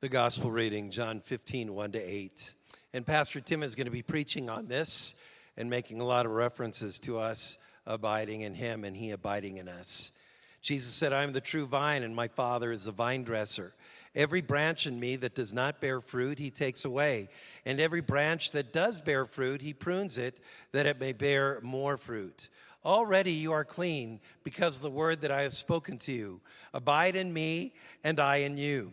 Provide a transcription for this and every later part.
The gospel reading, John 15, 1 to 8. And Pastor Tim is going to be preaching on this and making a lot of references to us abiding in him and he abiding in us. Jesus said, I am the true vine, and my Father is the vine dresser. Every branch in me that does not bear fruit, he takes away. And every branch that does bear fruit, he prunes it, that it may bear more fruit. Already you are clean because of the word that I have spoken to you. Abide in me, and I in you.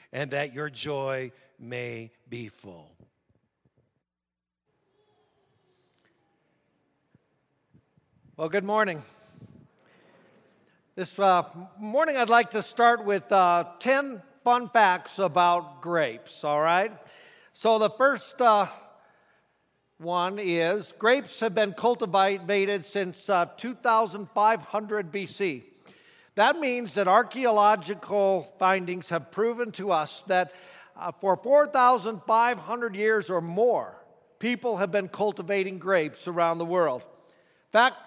and that your joy may be full. Well, good morning. This uh, morning, I'd like to start with uh, 10 fun facts about grapes, all right? So, the first uh, one is grapes have been cultivated since uh, 2500 BC. That means that archaeological findings have proven to us that uh, for 4,500 years or more, people have been cultivating grapes around the world. Fact,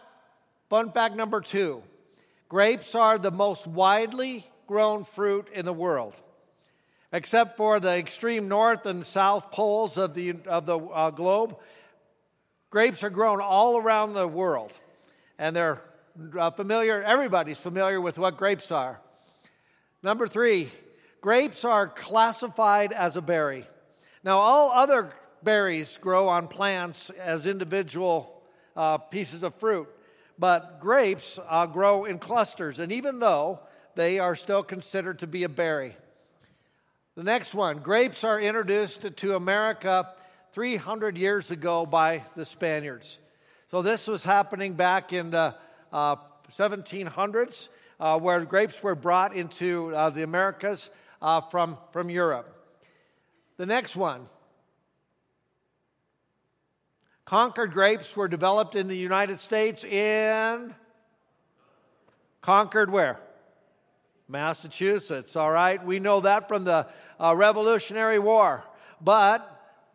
fun fact number two grapes are the most widely grown fruit in the world. Except for the extreme north and south poles of the, of the uh, globe, grapes are grown all around the world. And they're uh, familiar, everybody's familiar with what grapes are. Number three, grapes are classified as a berry. Now, all other berries grow on plants as individual uh, pieces of fruit, but grapes uh, grow in clusters, and even though they are still considered to be a berry. The next one grapes are introduced to America 300 years ago by the Spaniards. So, this was happening back in the uh, 1700s, uh, where grapes were brought into uh, the Americas uh, from, from Europe. The next one Concord grapes were developed in the United States in Concord, where? Massachusetts, all right? We know that from the uh, Revolutionary War. But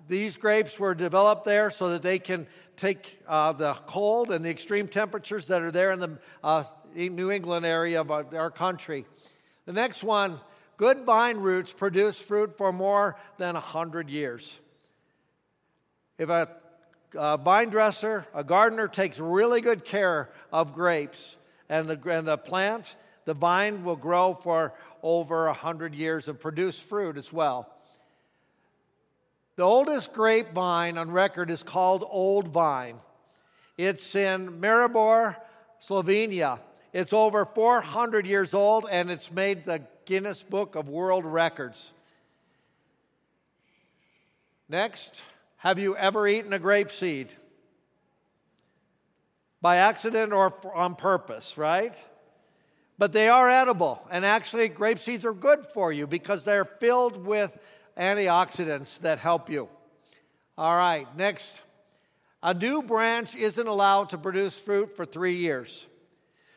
these grapes were developed there so that they can take uh, the cold and the extreme temperatures that are there in the uh, New England area of our, our country. The next one good vine roots produce fruit for more than 100 years. If a, a vine dresser, a gardener takes really good care of grapes and the, and the plant, the vine will grow for over 100 years and produce fruit as well. The oldest grapevine on record is called Old Vine. It's in Maribor, Slovenia. It's over 400 years old and it's made the Guinness Book of World Records. Next, have you ever eaten a grape seed? By accident or on purpose, right? But they are edible, and actually, grape seeds are good for you because they're filled with antioxidants that help you. All right, next. A new branch isn't allowed to produce fruit for three years.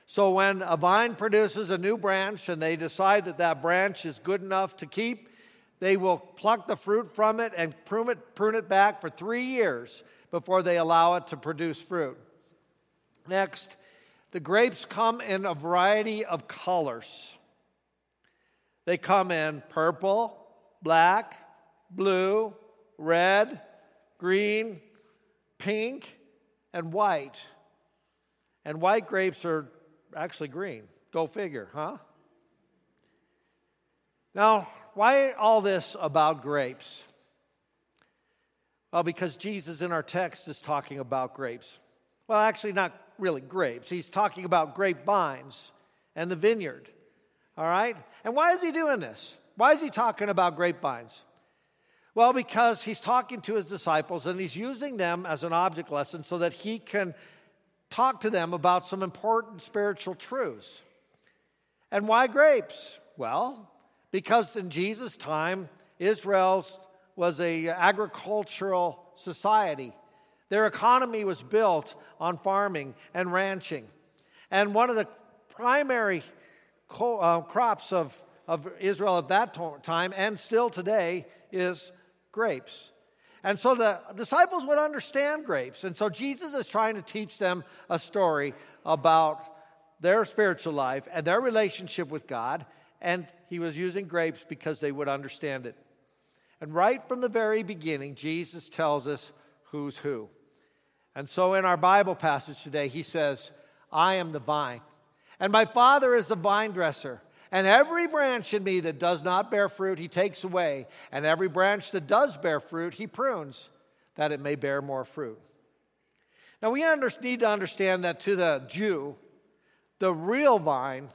So, when a vine produces a new branch and they decide that that branch is good enough to keep, they will pluck the fruit from it and prune it, prune it back for three years before they allow it to produce fruit. Next, the grapes come in a variety of colors. They come in purple, black, blue, red, green, pink, and white. And white grapes are actually green. Go figure, huh? Now, why all this about grapes? Well, because Jesus in our text is talking about grapes. Well, actually, not really grapes. He's talking about grapevines and the vineyard. All right? And why is he doing this? Why is he talking about grapevines? Well, because he's talking to his disciples and he's using them as an object lesson so that he can talk to them about some important spiritual truths. And why grapes? Well, because in Jesus' time, Israel's was a agricultural society. Their economy was built on farming and ranching. And one of the primary co- uh, crops of, of Israel at that time and still today is grapes. And so the disciples would understand grapes. And so Jesus is trying to teach them a story about their spiritual life and their relationship with God. And he was using grapes because they would understand it. And right from the very beginning, Jesus tells us who's who. And so in our Bible passage today, he says, I am the vine, and my Father is the vine dresser. And every branch in me that does not bear fruit, he takes away. And every branch that does bear fruit, he prunes, that it may bear more fruit. Now, we need to understand that to the Jew, the real vine,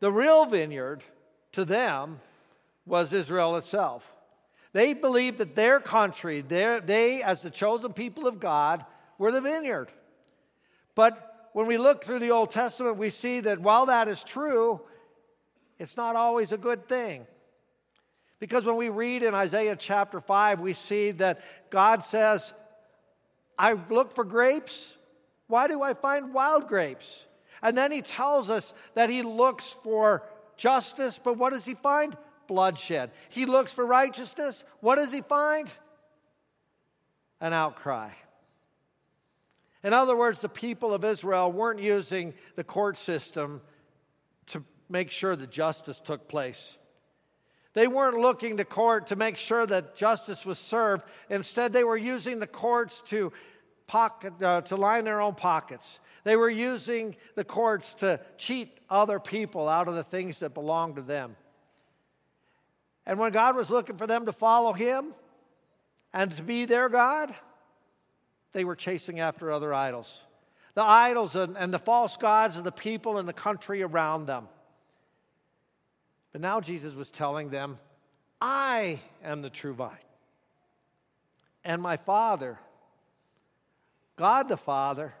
the real vineyard, to them was Israel itself. They believed that their country, their, they, as the chosen people of God, were the vineyard. But when we look through the Old Testament, we see that while that is true, it's not always a good thing. Because when we read in Isaiah chapter 5, we see that God says, I look for grapes. Why do I find wild grapes? And then he tells us that he looks for justice, but what does he find? bloodshed. He looks for righteousness. What does he find? An outcry. In other words, the people of Israel weren't using the court system to make sure that justice took place. They weren't looking to court to make sure that justice was served. Instead, they were using the courts to pocket uh, to line their own pockets. They were using the courts to cheat other people out of the things that belonged to them. And when God was looking for them to follow Him and to be their God, they were chasing after other idols. The idols and, and the false gods of the people and the country around them. But now Jesus was telling them, I am the true vine. And my Father, God the Father,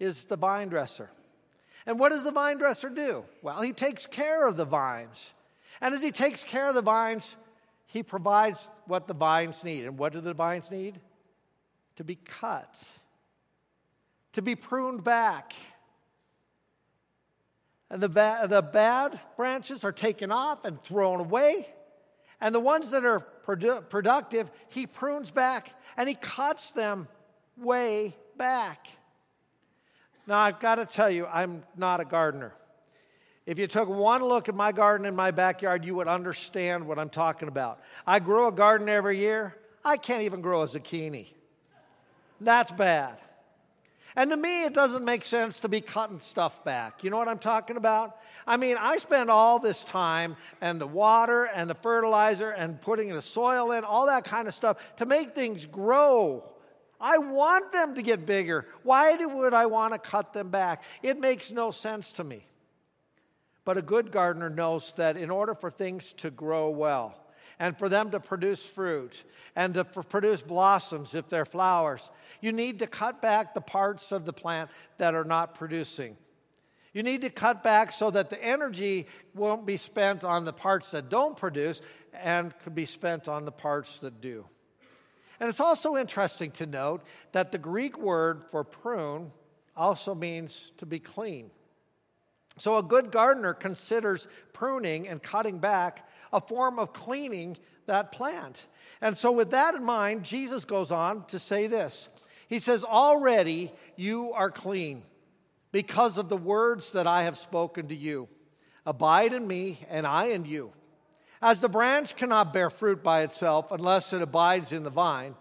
is the vine dresser. And what does the vine dresser do? Well, he takes care of the vines. And as he takes care of the vines, he provides what the vines need. And what do the vines need? To be cut, to be pruned back. And the, ba- the bad branches are taken off and thrown away. And the ones that are produ- productive, he prunes back and he cuts them way back. Now, I've got to tell you, I'm not a gardener. If you took one look at my garden in my backyard, you would understand what I'm talking about. I grow a garden every year. I can't even grow a zucchini. That's bad. And to me, it doesn't make sense to be cutting stuff back. You know what I'm talking about? I mean, I spend all this time and the water and the fertilizer and putting the soil in, all that kind of stuff to make things grow. I want them to get bigger. Why would I want to cut them back? It makes no sense to me. But a good gardener knows that in order for things to grow well, and for them to produce fruit and to produce blossoms if they're flowers, you need to cut back the parts of the plant that are not producing. You need to cut back so that the energy won't be spent on the parts that don't produce and could be spent on the parts that do. And it's also interesting to note that the Greek word for prune also means to be clean. So, a good gardener considers pruning and cutting back a form of cleaning that plant. And so, with that in mind, Jesus goes on to say this He says, Already you are clean because of the words that I have spoken to you. Abide in me, and I in you. As the branch cannot bear fruit by itself unless it abides in the vine,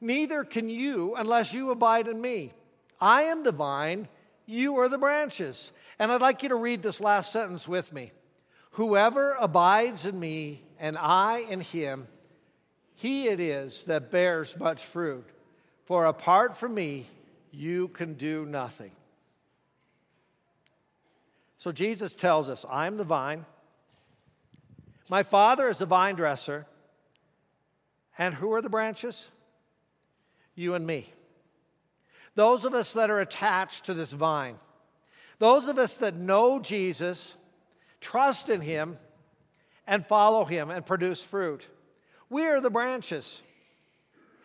neither can you unless you abide in me. I am the vine, you are the branches. And I'd like you to read this last sentence with me. Whoever abides in me and I in him, he it is that bears much fruit. For apart from me, you can do nothing. So Jesus tells us, I am the vine. My Father is the vine dresser. And who are the branches? You and me. Those of us that are attached to this vine. Those of us that know Jesus, trust in Him, and follow Him and produce fruit. We are the branches.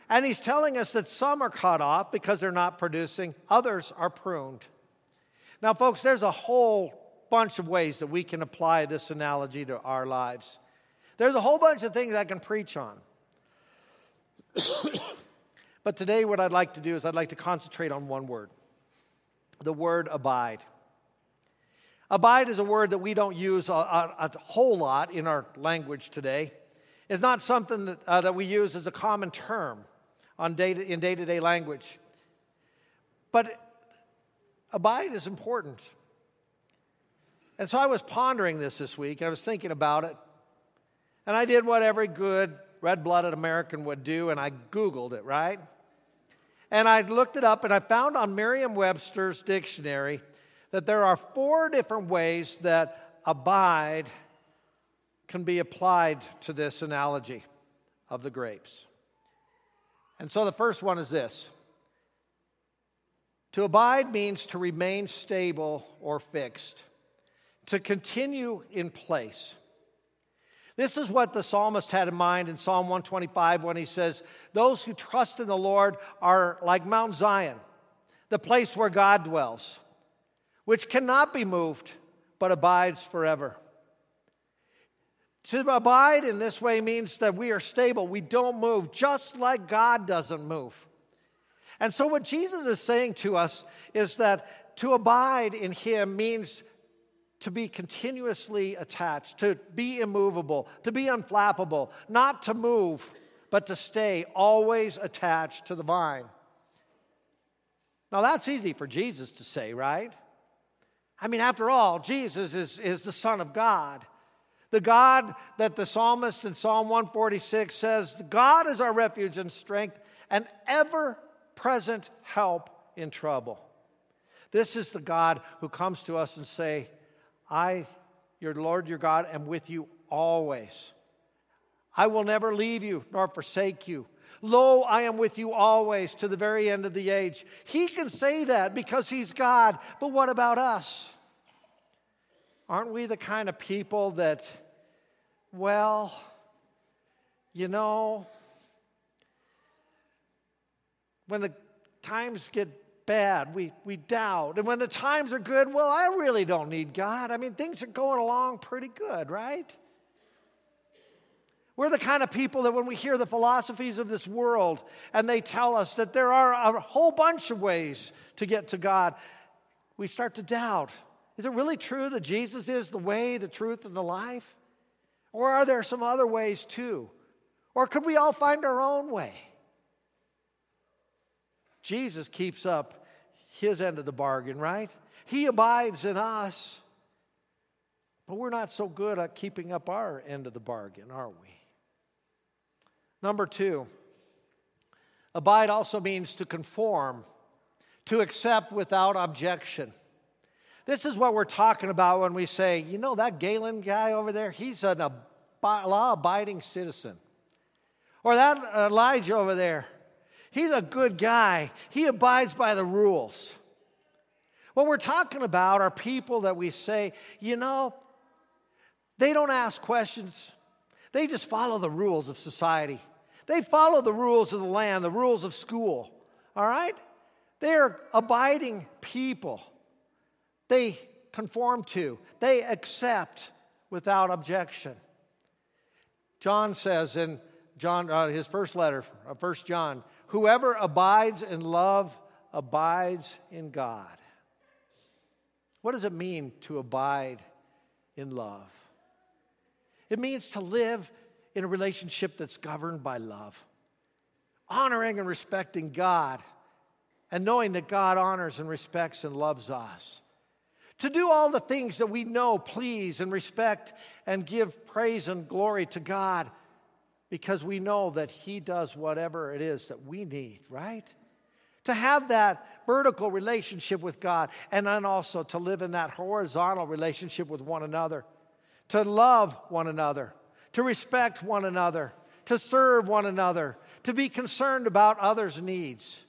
And He's telling us that some are cut off because they're not producing, others are pruned. Now, folks, there's a whole bunch of ways that we can apply this analogy to our lives. There's a whole bunch of things I can preach on. but today, what I'd like to do is I'd like to concentrate on one word the word abide. Abide is a word that we don't use a, a, a whole lot in our language today. It's not something that, uh, that we use as a common term on day to, in day to day language. But abide is important. And so I was pondering this this week, and I was thinking about it. And I did what every good red blooded American would do, and I Googled it, right? And I looked it up, and I found on Merriam Webster's dictionary that there are four different ways that abide can be applied to this analogy of the grapes. And so the first one is this to abide means to remain stable or fixed to continue in place. This is what the psalmist had in mind in Psalm 125 when he says, Those who trust in the Lord are like Mount Zion, the place where God dwells, which cannot be moved, but abides forever. To abide in this way means that we are stable, we don't move, just like God doesn't move. And so, what Jesus is saying to us is that to abide in Him means to be continuously attached, to be immovable, to be unflappable, not to move, but to stay always attached to the vine. Now, that's easy for Jesus to say, right? I mean, after all, Jesus is, is the Son of God. The God that the psalmist in Psalm 146 says, God is our refuge and strength, and ever present help in trouble. This is the God who comes to us and say, I, your Lord, your God, am with you always. I will never leave you nor forsake you. Lo, I am with you always to the very end of the age. He can say that because he's God, but what about us? Aren't we the kind of people that, well, you know, when the times get bad, we, we doubt. And when the times are good, well, I really don't need God. I mean, things are going along pretty good, right? We're the kind of people that when we hear the philosophies of this world and they tell us that there are a whole bunch of ways to get to God, we start to doubt. Is it really true that Jesus is the way, the truth, and the life? Or are there some other ways too? Or could we all find our own way? Jesus keeps up his end of the bargain, right? He abides in us. But we're not so good at keeping up our end of the bargain, are we? Number two, abide also means to conform, to accept without objection. This is what we're talking about when we say, you know, that Galen guy over there, he's an ab- law abiding citizen. Or that Elijah over there, He's a good guy. He abides by the rules. What we're talking about are people that we say, you know, they don't ask questions. They just follow the rules of society. They follow the rules of the land, the rules of school. All right? They're abiding people. They conform to, they accept without objection. John says in John, uh, his first letter, uh, First John, Whoever abides in love abides in God. What does it mean to abide in love? It means to live in a relationship that's governed by love, honoring and respecting God, and knowing that God honors and respects and loves us. To do all the things that we know please and respect and give praise and glory to God because we know that He does whatever it is that we need, right? To have that vertical relationship with God and then also to live in that horizontal relationship with one another, to love one another, to respect one another, to serve one another, to be concerned about others' needs.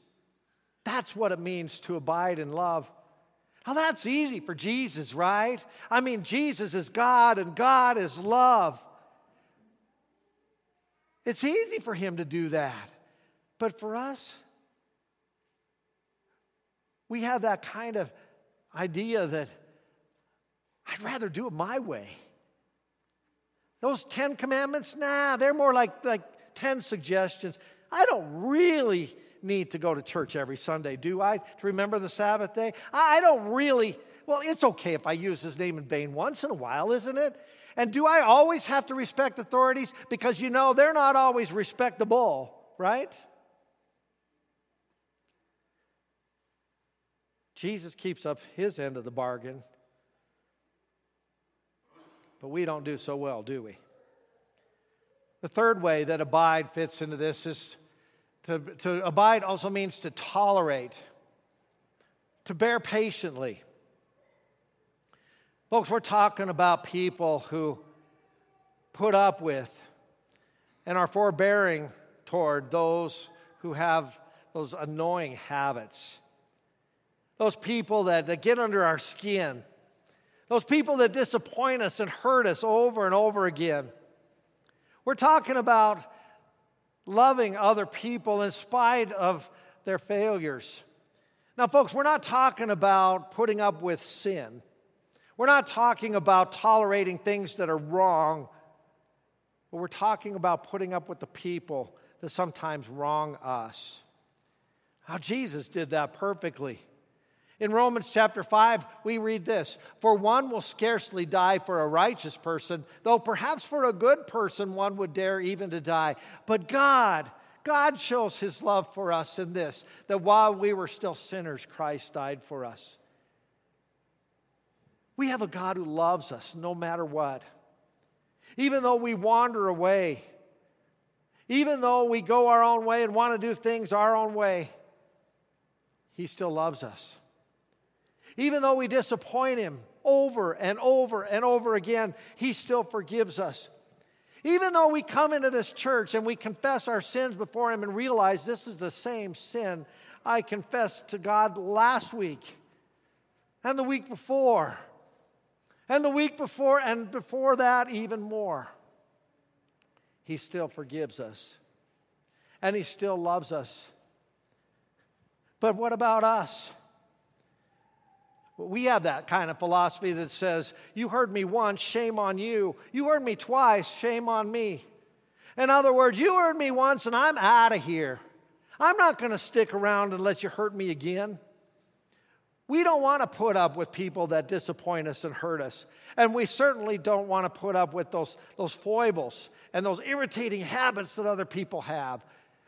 That's what it means to abide in love. Now, that's easy for Jesus, right? I mean, Jesus is God and God is love. It's easy for him to do that. But for us, we have that kind of idea that I'd rather do it my way. Those 10 commandments, nah, they're more like, like 10 suggestions. I don't really need to go to church every Sunday, do I? To remember the Sabbath day? I don't really, well, it's okay if I use his name in vain once in a while, isn't it? And do I always have to respect authorities? Because you know, they're not always respectable, right? Jesus keeps up his end of the bargain, but we don't do so well, do we? The third way that abide fits into this is to, to abide also means to tolerate, to bear patiently. Folks, we're talking about people who put up with and are forbearing toward those who have those annoying habits. Those people that, that get under our skin. Those people that disappoint us and hurt us over and over again. We're talking about loving other people in spite of their failures. Now, folks, we're not talking about putting up with sin. We're not talking about tolerating things that are wrong, but we're talking about putting up with the people that sometimes wrong us. How Jesus did that perfectly. In Romans chapter 5, we read this For one will scarcely die for a righteous person, though perhaps for a good person one would dare even to die. But God, God shows his love for us in this that while we were still sinners, Christ died for us. We have a God who loves us no matter what. Even though we wander away, even though we go our own way and want to do things our own way, He still loves us. Even though we disappoint Him over and over and over again, He still forgives us. Even though we come into this church and we confess our sins before Him and realize this is the same sin I confessed to God last week and the week before and the week before, and before that, even more. He still forgives us. And He still loves us. But what about us? We have that kind of philosophy that says, You heard me once, shame on you. You heard me twice, shame on me. In other words, you heard me once and I'm out of here. I'm not going to stick around and let you hurt me again. We don't want to put up with people that disappoint us and hurt us. And we certainly don't want to put up with those, those foibles and those irritating habits that other people have.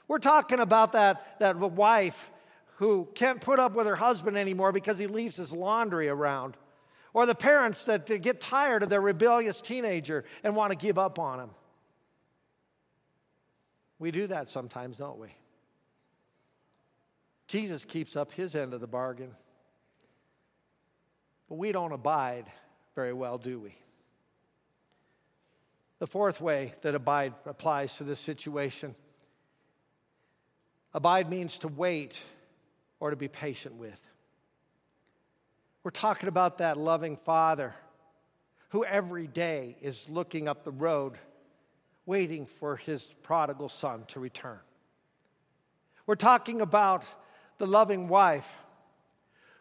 We're talking about that, that wife who can't put up with her husband anymore because he leaves his laundry around. Or the parents that get tired of their rebellious teenager and want to give up on him. We do that sometimes, don't we? Jesus keeps up his end of the bargain. But we don't abide very well, do we? The fourth way that abide applies to this situation abide means to wait or to be patient with. We're talking about that loving father who every day is looking up the road, waiting for his prodigal son to return. We're talking about the loving wife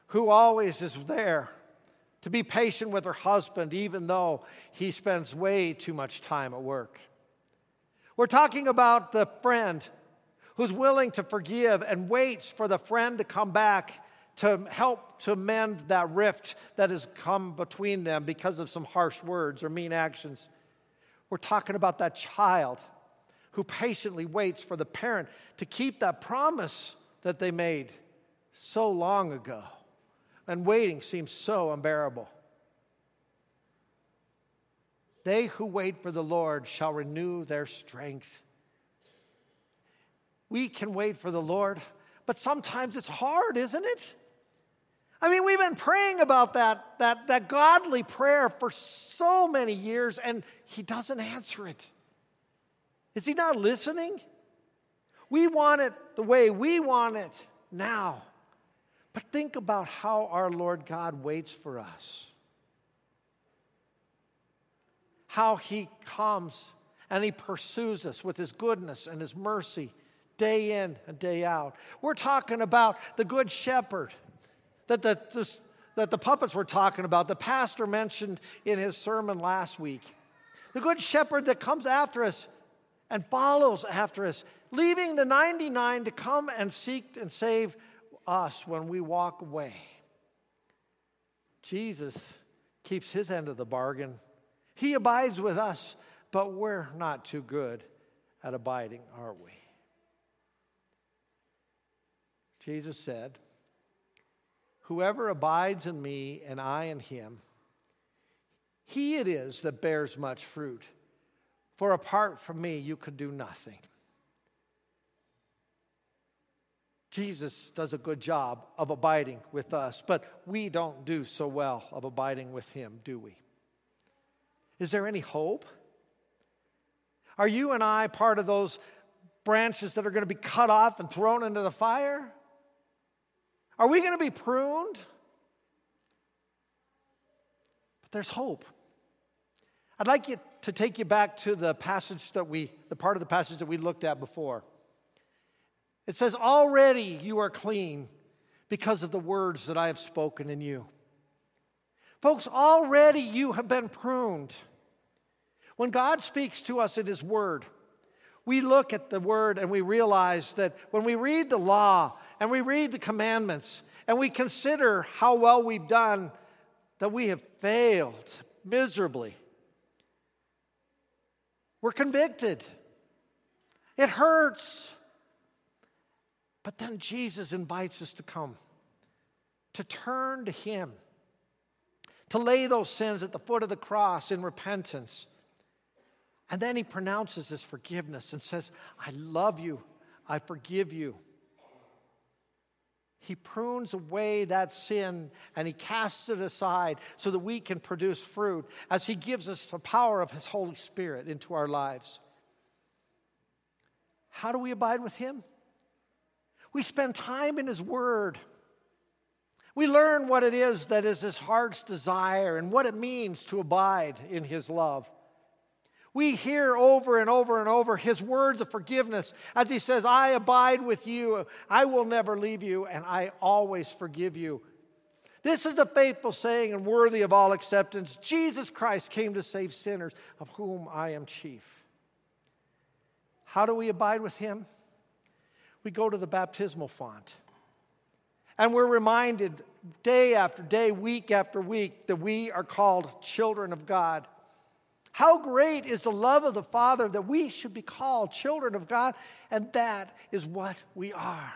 who always is there to be patient with her husband, even though he spends way too much time at work. We're talking about the friend who's willing to forgive and waits for the friend to come back to help to mend that rift that has come between them because of some harsh words or mean actions. We're talking about that child who patiently waits for the parent to keep that promise that they made so long ago and waiting seems so unbearable. They who wait for the Lord shall renew their strength. We can wait for the Lord, but sometimes it's hard, isn't it? I mean, we've been praying about that, that, that godly prayer for so many years, and He doesn't answer it. Is He not listening? We want it the way we want it now. But think about how our Lord God waits for us. How He comes and He pursues us with His goodness and His mercy day in and day out. We're talking about the Good Shepherd that the, this, that the puppets were talking about, the pastor mentioned in his sermon last week. The good shepherd that comes after us and follows after us, leaving the 99 to come and seek and save us when we walk away. Jesus keeps his end of the bargain. He abides with us, but we're not too good at abiding, are we? Jesus said, Whoever abides in me and I in him, he it is that bears much fruit. For apart from me, you could do nothing. Jesus does a good job of abiding with us, but we don't do so well of abiding with him, do we? Is there any hope? Are you and I part of those branches that are going to be cut off and thrown into the fire? Are we going to be pruned? But there's hope. I'd like you to take you back to the passage that we, the part of the passage that we looked at before. It says, Already you are clean because of the words that I have spoken in you. Folks, already you have been pruned. When God speaks to us in His Word, we look at the Word and we realize that when we read the law and we read the commandments and we consider how well we've done, that we have failed miserably. We're convicted. It hurts. But then Jesus invites us to come, to turn to Him, to lay those sins at the foot of the cross in repentance. And then He pronounces His forgiveness and says, I love you, I forgive you. He prunes away that sin and he casts it aside so that we can produce fruit as he gives us the power of his Holy Spirit into our lives. How do we abide with him? We spend time in his word. We learn what it is that is his heart's desire and what it means to abide in his love. We hear over and over and over his words of forgiveness as he says, I abide with you, I will never leave you, and I always forgive you. This is a faithful saying and worthy of all acceptance. Jesus Christ came to save sinners, of whom I am chief. How do we abide with him? We go to the baptismal font. And we're reminded day after day, week after week, that we are called children of God. How great is the love of the Father that we should be called children of God, and that is what we are.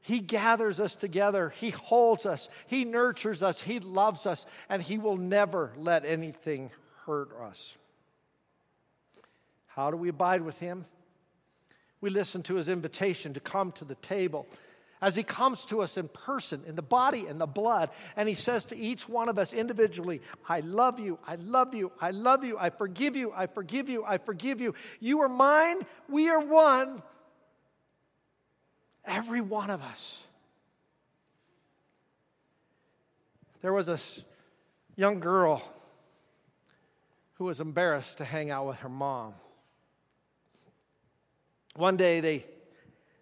He gathers us together, He holds us, He nurtures us, He loves us, and He will never let anything hurt us. How do we abide with Him? We listen to His invitation to come to the table as He comes to us in person, in the body and the blood, and He says to each one of us individually, I love you, I love you, I love you, I forgive you, I forgive you, I forgive you. You are mine, we are one. Every one of us. There was a young girl who was embarrassed to hang out with her mom. One day they,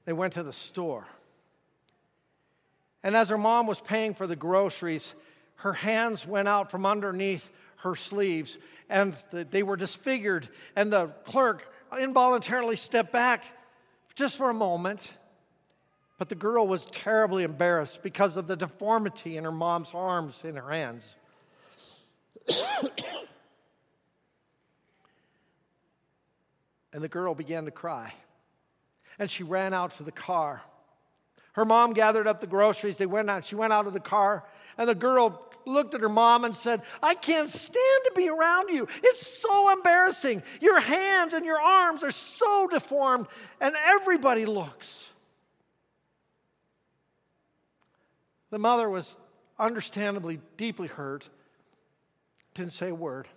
they went to the store. And as her mom was paying for the groceries, her hands went out from underneath her sleeves and they were disfigured. And the clerk involuntarily stepped back just for a moment. But the girl was terribly embarrassed because of the deformity in her mom's arms and her hands. and the girl began to cry. And she ran out to the car. Her mom gathered up the groceries. They went out. She went out of the car, and the girl looked at her mom and said, I can't stand to be around you. It's so embarrassing. Your hands and your arms are so deformed, and everybody looks. The mother was understandably deeply hurt, didn't say a word.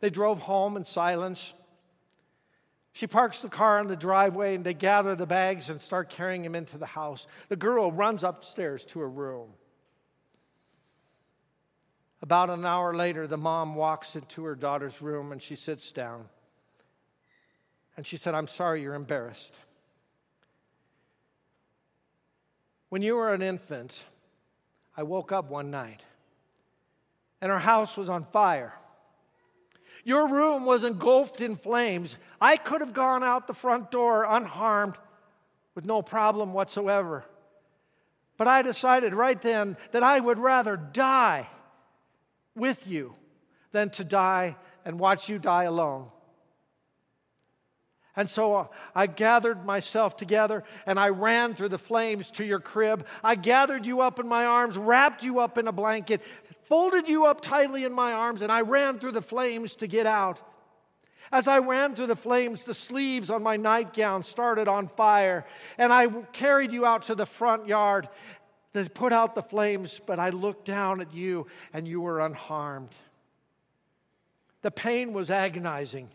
They drove home in silence. She parks the car in the driveway and they gather the bags and start carrying him into the house. The girl runs upstairs to her room. About an hour later, the mom walks into her daughter's room and she sits down. And she said, I'm sorry you're embarrassed. When you were an infant, I woke up one night and our house was on fire. Your room was engulfed in flames. I could have gone out the front door unharmed with no problem whatsoever. But I decided right then that I would rather die with you than to die and watch you die alone. And so uh, I gathered myself together and I ran through the flames to your crib. I gathered you up in my arms, wrapped you up in a blanket, folded you up tightly in my arms, and I ran through the flames to get out. As I ran through the flames, the sleeves on my nightgown started on fire, and I carried you out to the front yard to put out the flames, but I looked down at you and you were unharmed. The pain was agonizing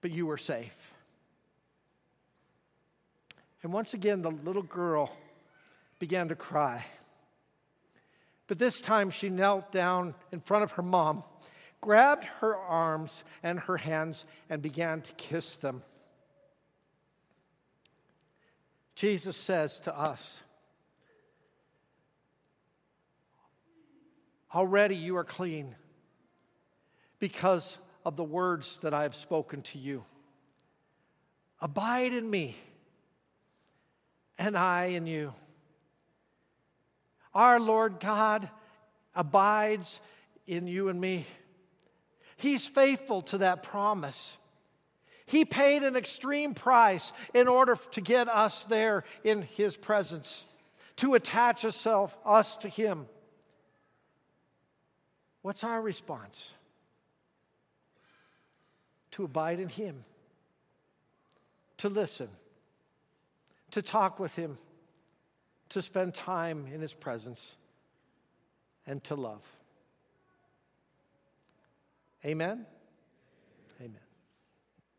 but you were safe. And once again, the little girl began to cry. But this time she knelt down in front of her mom, grabbed her arms and her hands, and began to kiss them. Jesus says to us, Already you are clean because of the words that I have spoken to you. Abide in me, and I in you. Our Lord God abides in you and me. He's faithful to that promise. He paid an extreme price in order to get us there in His presence, to attach ourselves, us to Him. What's our response? To abide in Him, to listen, to talk with Him, to spend time in His presence, and to love. Amen.